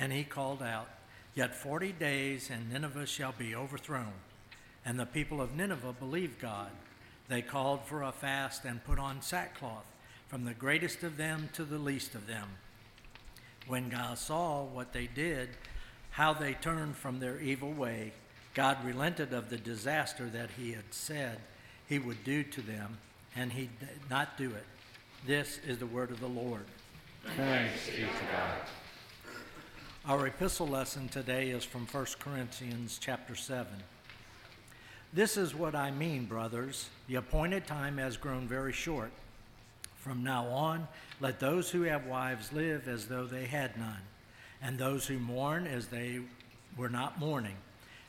and he called out, Yet forty days, and Nineveh shall be overthrown. And the people of Nineveh believed God. They called for a fast and put on sackcloth, from the greatest of them to the least of them. When God saw what they did, how they turned from their evil way, God relented of the disaster that he had said he would do to them, and he did not do it. This is the word of the Lord. Thanks be to God. Our epistle lesson today is from 1 Corinthians chapter 7. This is what I mean, brothers. The appointed time has grown very short. From now on, let those who have wives live as though they had none, and those who mourn as they were not mourning,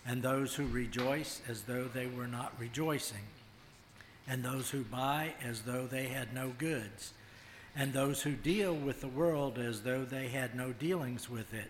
and those who rejoice as though they were not rejoicing, and those who buy as though they had no goods, and those who deal with the world as though they had no dealings with it.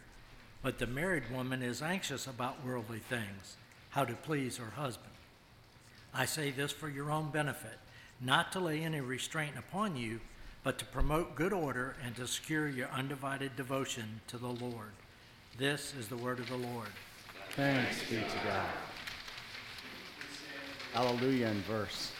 But the married woman is anxious about worldly things, how to please her husband. I say this for your own benefit, not to lay any restraint upon you, but to promote good order and to secure your undivided devotion to the Lord. This is the word of the Lord. Thanks be to God. Hallelujah in verse.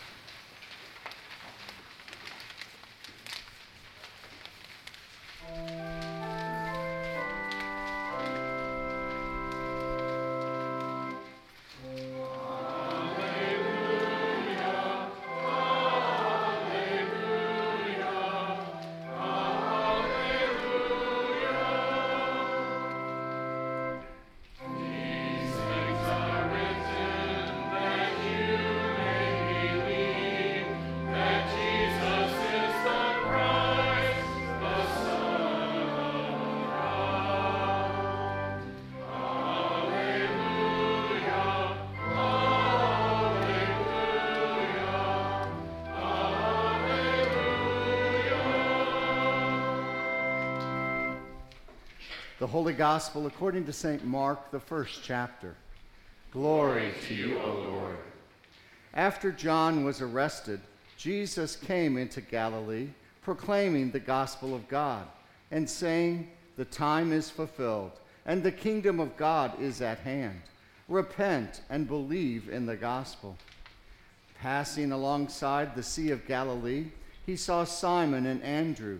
The Holy Gospel according to St. Mark, the first chapter. Glory to you, O Lord. After John was arrested, Jesus came into Galilee, proclaiming the gospel of God, and saying, The time is fulfilled, and the kingdom of God is at hand. Repent and believe in the gospel. Passing alongside the Sea of Galilee, he saw Simon and Andrew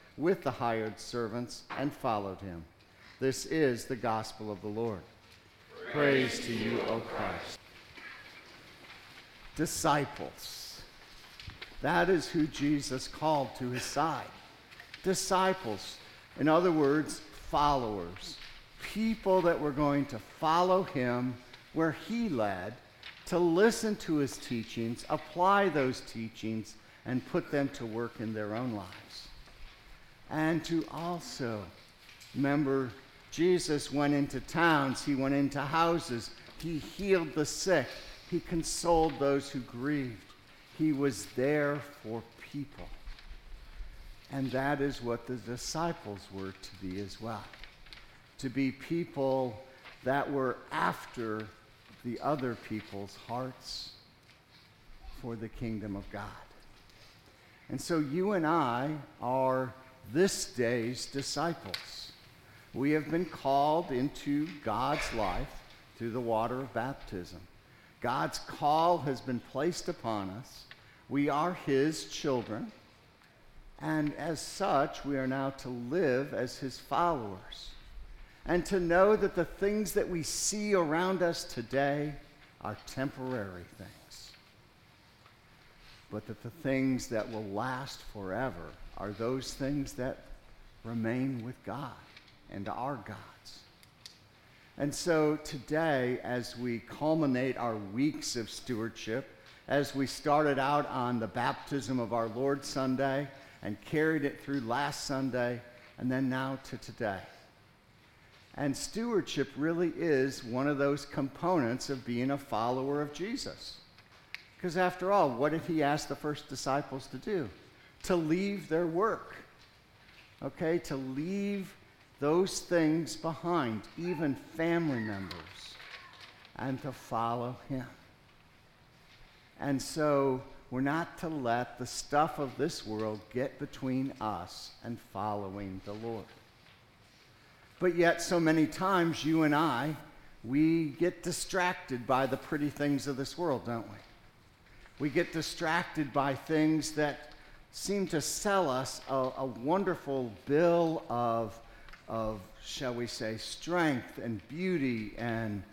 with the hired servants and followed him. This is the gospel of the Lord. Praise, Praise to you, O Christ. Disciples. That is who Jesus called to his side. Disciples. In other words, followers. People that were going to follow him where he led, to listen to his teachings, apply those teachings, and put them to work in their own lives and to also remember Jesus went into towns, he went into houses, he healed the sick, he consoled those who grieved. He was there for people. And that is what the disciples were to be as well to be people that were after the other people's hearts for the kingdom of God. And so you and I are this day's disciples. We have been called into God's life through the water of baptism. God's call has been placed upon us. We are His children. And as such, we are now to live as His followers and to know that the things that we see around us today are temporary things, but that the things that will last forever are those things that remain with God and are God's. And so today, as we culminate our weeks of stewardship, as we started out on the baptism of our Lord Sunday and carried it through last Sunday, and then now to today. And stewardship really is one of those components of being a follower of Jesus. Because after all, what did he ask the first disciples to do? To leave their work. Okay, to leave those things behind, even family members, and to follow him. And so we're not to let the stuff of this world get between us and following the Lord. But yet, so many times, you and I, we get distracted by the pretty things of this world, don't we? We get distracted by things that seem to sell us a, a wonderful bill of, of, shall we say, strength and beauty, and,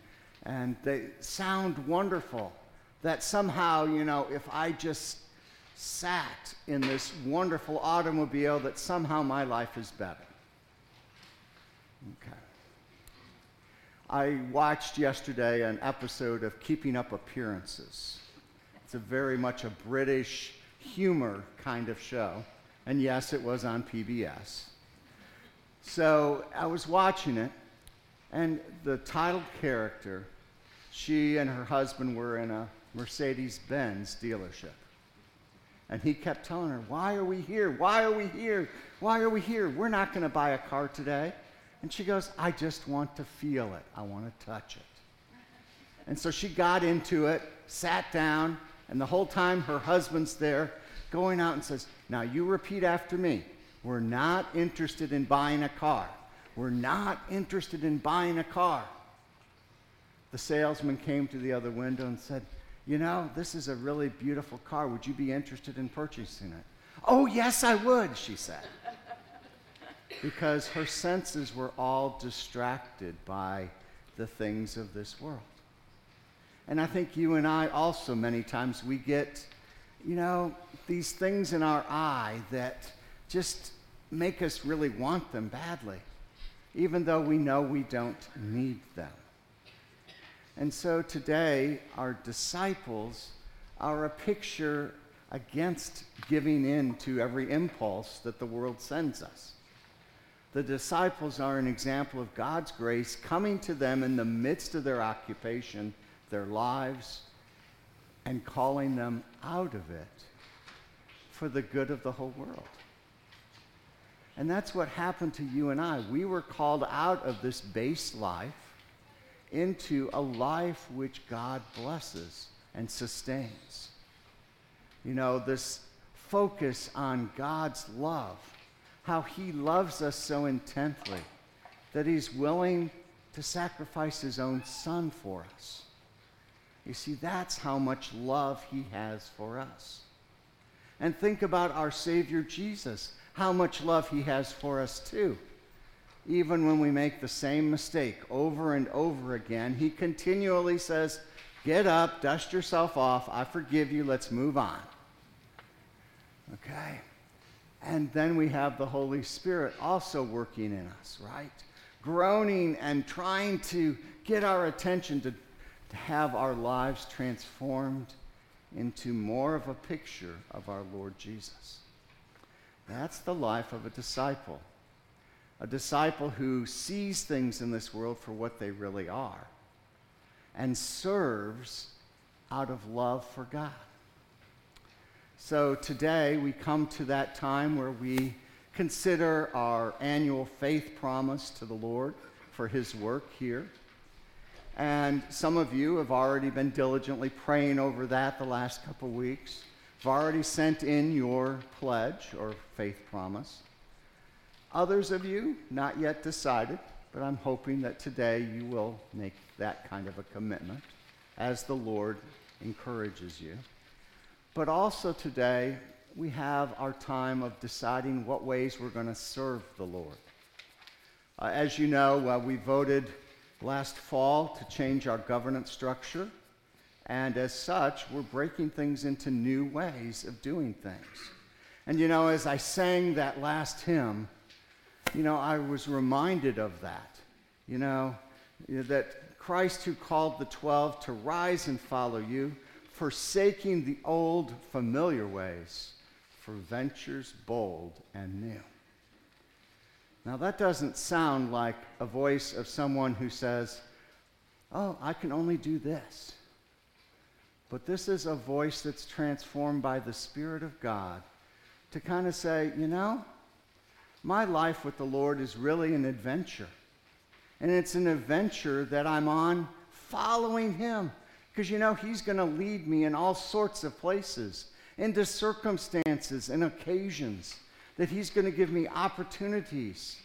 and they sound wonderful. That somehow, you know, if I just sat in this wonderful automobile, that somehow my life is better. Okay. I watched yesterday an episode of Keeping Up Appearances. It's a very much a British humor kind of show. And yes, it was on PBS. So I was watching it, and the title character, she and her husband were in a Mercedes Benz dealership. And he kept telling her, Why are we here? Why are we here? Why are we here? We're not going to buy a car today. And she goes, I just want to feel it. I want to touch it. And so she got into it, sat down, and the whole time her husband's there going out and says, Now you repeat after me. We're not interested in buying a car. We're not interested in buying a car. The salesman came to the other window and said, You know, this is a really beautiful car. Would you be interested in purchasing it? Oh, yes, I would, she said because her senses were all distracted by the things of this world. And I think you and I also, many times, we get, you know, these things in our eye that just make us really want them badly, even though we know we don't need them. And so today, our disciples are a picture against giving in to every impulse that the world sends us. The disciples are an example of God's grace coming to them in the midst of their occupation, their lives, and calling them out of it for the good of the whole world. And that's what happened to you and I. We were called out of this base life into a life which God blesses and sustains. You know, this focus on God's love how he loves us so intently that he's willing to sacrifice his own son for us. You see, that's how much love he has for us. And think about our Savior Jesus, how much love he has for us too. Even when we make the same mistake over and over again, he continually says, Get up, dust yourself off, I forgive you, let's move on. Okay? And then we have the Holy Spirit also working in us, right? Groaning and trying to get our attention to, to have our lives transformed into more of a picture of our Lord Jesus. That's the life of a disciple. A disciple who sees things in this world for what they really are and serves out of love for God. So today we come to that time where we consider our annual faith promise to the Lord for his work here. And some of you have already been diligently praying over that the last couple weeks. Have already sent in your pledge or faith promise. Others of you, not yet decided, but I'm hoping that today you will make that kind of a commitment as the Lord encourages you. But also today, we have our time of deciding what ways we're going to serve the Lord. Uh, as you know, uh, we voted last fall to change our governance structure, and as such, we're breaking things into new ways of doing things. And you know, as I sang that last hymn, you know, I was reminded of that. You know, that Christ who called the twelve to rise and follow you, forsaking the old familiar ways for ventures bold and new. Now, that doesn't sound like a voice of someone who says, Oh, I can only do this. But this is a voice that's transformed by the Spirit of God to kind of say, You know, my life with the Lord is really an adventure. And it's an adventure that I'm on following Him. Because, you know, He's going to lead me in all sorts of places, into circumstances and occasions, that He's going to give me opportunities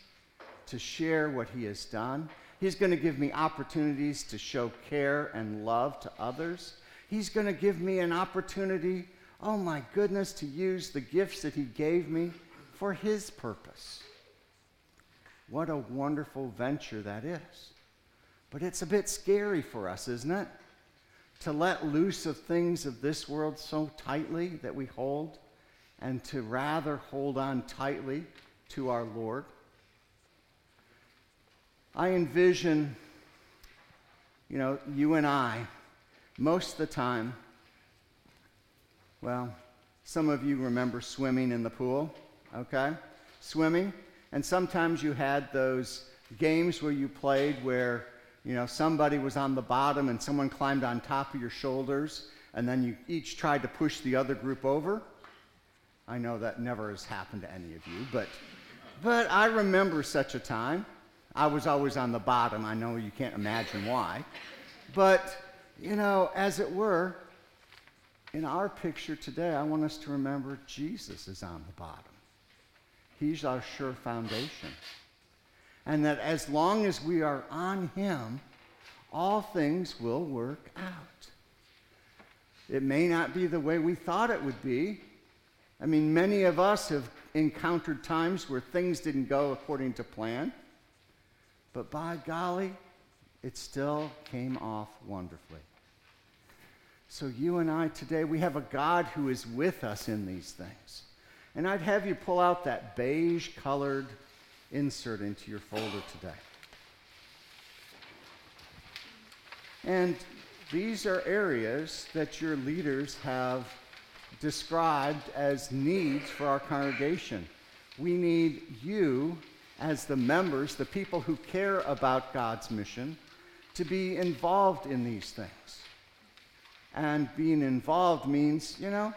to share what He has done. He's going to give me opportunities to show care and love to others. He's going to give me an opportunity, oh my goodness, to use the gifts that He gave me for His purpose. What a wonderful venture that is. But it's a bit scary for us, isn't it? To let loose of things of this world so tightly that we hold, and to rather hold on tightly to our Lord. I envision, you know, you and I, most of the time, well, some of you remember swimming in the pool, okay? Swimming. And sometimes you had those games where you played where, you know, somebody was on the bottom and someone climbed on top of your shoulders, and then you each tried to push the other group over. I know that never has happened to any of you, but, but I remember such a time. I was always on the bottom. I know you can't imagine why. But, you know, as it were, in our picture today, I want us to remember Jesus is on the bottom. He's our sure foundation. And that as long as we are on Him, all things will work out. It may not be the way we thought it would be. I mean, many of us have encountered times where things didn't go according to plan. But by golly, it still came off wonderfully. So, you and I today, we have a God who is with us in these things. And I'd have you pull out that beige colored insert into your folder today. And these are areas that your leaders have described as needs for our congregation. We need you, as the members, the people who care about God's mission, to be involved in these things. And being involved means, you know,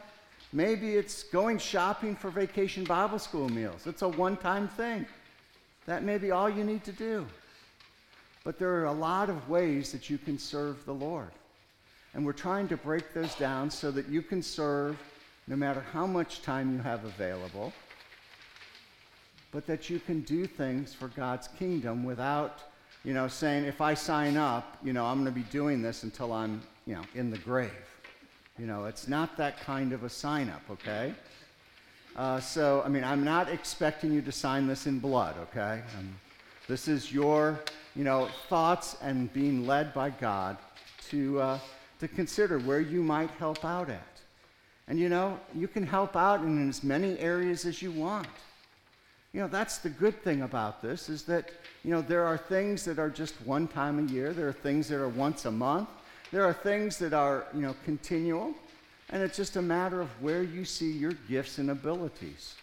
Maybe it's going shopping for vacation Bible school meals. It's a one time thing. That may be all you need to do. But there are a lot of ways that you can serve the Lord. And we're trying to break those down so that you can serve no matter how much time you have available, but that you can do things for God's kingdom without, you know, saying, if I sign up, you know, I'm going to be doing this until I'm, you know, in the grave. You know, it's not that kind of a sign up, okay? Uh, so, I mean, I'm not expecting you to sign this in blood, okay? Um, this is your, you know, thoughts and being led by God to, uh, to consider where you might help out at. And, you know, you can help out in as many areas as you want. You know, that's the good thing about this is that, you know, there are things that are just one time a year. There are things that are once a month. There are things that are, you know, continual, and it's just a matter of where you see your gifts and abilities.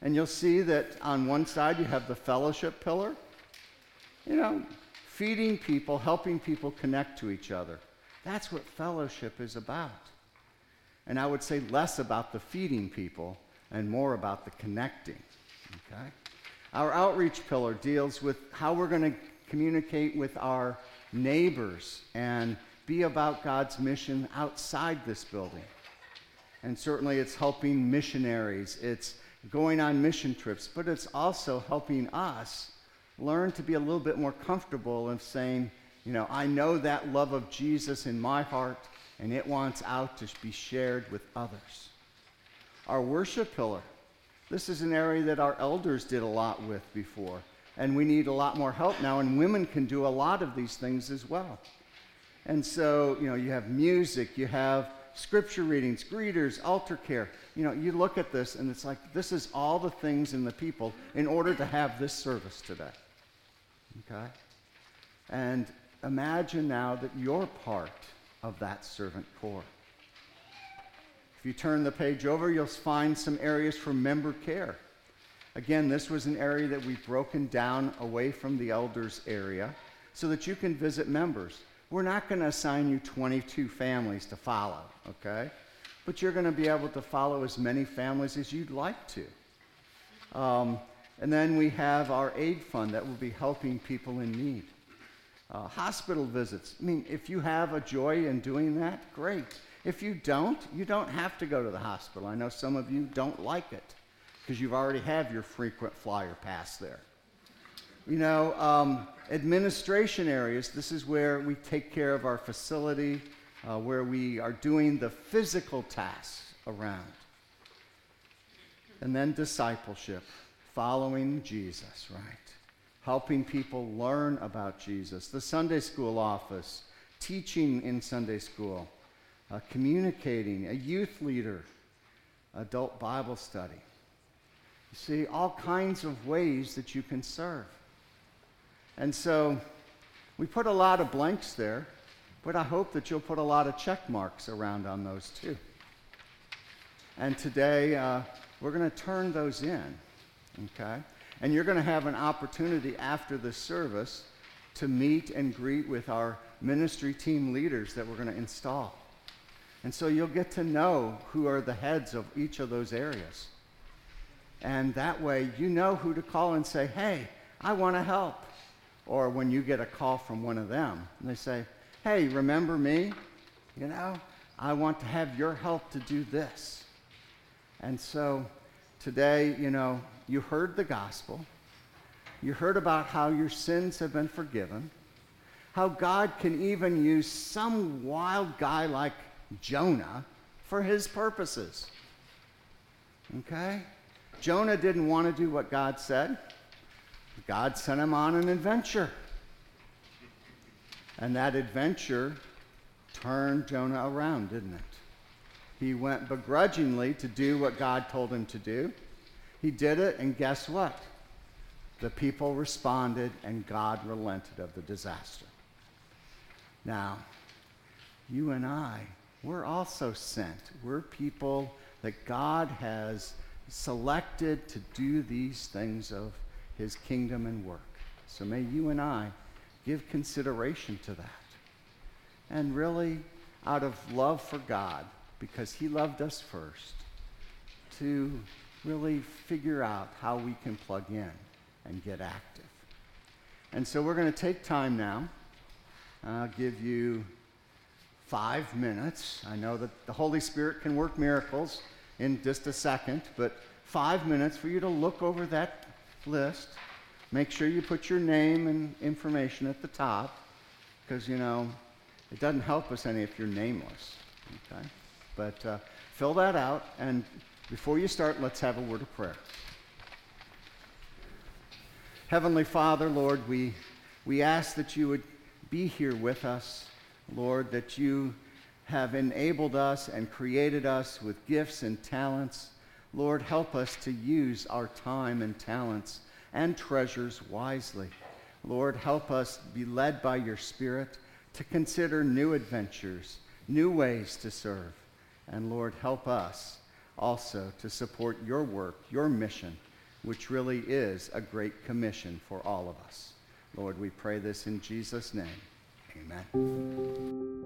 And you'll see that on one side you have the fellowship pillar, you know, feeding people, helping people connect to each other. That's what fellowship is about. And I would say less about the feeding people and more about the connecting. Okay? Our outreach pillar deals with how we're going to communicate with our neighbors and be about God's mission outside this building. And certainly it's helping missionaries, it's going on mission trips, but it's also helping us learn to be a little bit more comfortable of saying, you know, I know that love of Jesus in my heart, and it wants out to be shared with others. Our worship pillar. This is an area that our elders did a lot with before, and we need a lot more help now, and women can do a lot of these things as well. And so, you know, you have music, you have scripture readings, greeters, altar care. You know, you look at this and it's like this is all the things in the people in order to have this service today. Okay? And imagine now that you're part of that servant corps. If you turn the page over, you'll find some areas for member care. Again, this was an area that we've broken down away from the elders area so that you can visit members. We're not going to assign you 22 families to follow, okay? But you're going to be able to follow as many families as you'd like to. Um, and then we have our aid fund that will be helping people in need. Uh, hospital visits. I mean, if you have a joy in doing that, great. If you don't, you don't have to go to the hospital. I know some of you don't like it because you've already have your frequent flyer pass there. You know, um, administration areas, this is where we take care of our facility, uh, where we are doing the physical tasks around. And then discipleship, following Jesus, right? Helping people learn about Jesus. The Sunday school office, teaching in Sunday school, uh, communicating, a youth leader, adult Bible study. You see, all kinds of ways that you can serve. And so we put a lot of blanks there, but I hope that you'll put a lot of check marks around on those too. And today uh, we're going to turn those in, okay? And you're going to have an opportunity after the service to meet and greet with our ministry team leaders that we're going to install. And so you'll get to know who are the heads of each of those areas. And that way you know who to call and say, hey, I want to help. Or when you get a call from one of them and they say, hey, remember me? You know, I want to have your help to do this. And so today, you know, you heard the gospel. You heard about how your sins have been forgiven, how God can even use some wild guy like Jonah for his purposes. Okay? Jonah didn't want to do what God said. God sent him on an adventure. And that adventure turned Jonah around, didn't it? He went begrudgingly to do what God told him to do. He did it, and guess what? The people responded, and God relented of the disaster. Now, you and I, we're also sent. We're people that God has selected to do these things of his kingdom and work. So may you and I give consideration to that. And really, out of love for God, because he loved us first, to really figure out how we can plug in and get active. And so we're going to take time now. I'll give you five minutes. I know that the Holy Spirit can work miracles in just a second, but five minutes for you to look over that list. Make sure you put your name and information at the top because, you know, it doesn't help us any if you're nameless. Okay? But uh, fill that out, and before you start, let's have a word of prayer. Heavenly Father, Lord, we, we ask that you would be here with us, Lord, that you have enabled us and created us with gifts and talents Lord, help us to use our time and talents and treasures wisely. Lord, help us be led by your Spirit to consider new adventures, new ways to serve. And Lord, help us also to support your work, your mission, which really is a great commission for all of us. Lord, we pray this in Jesus' name. Amen.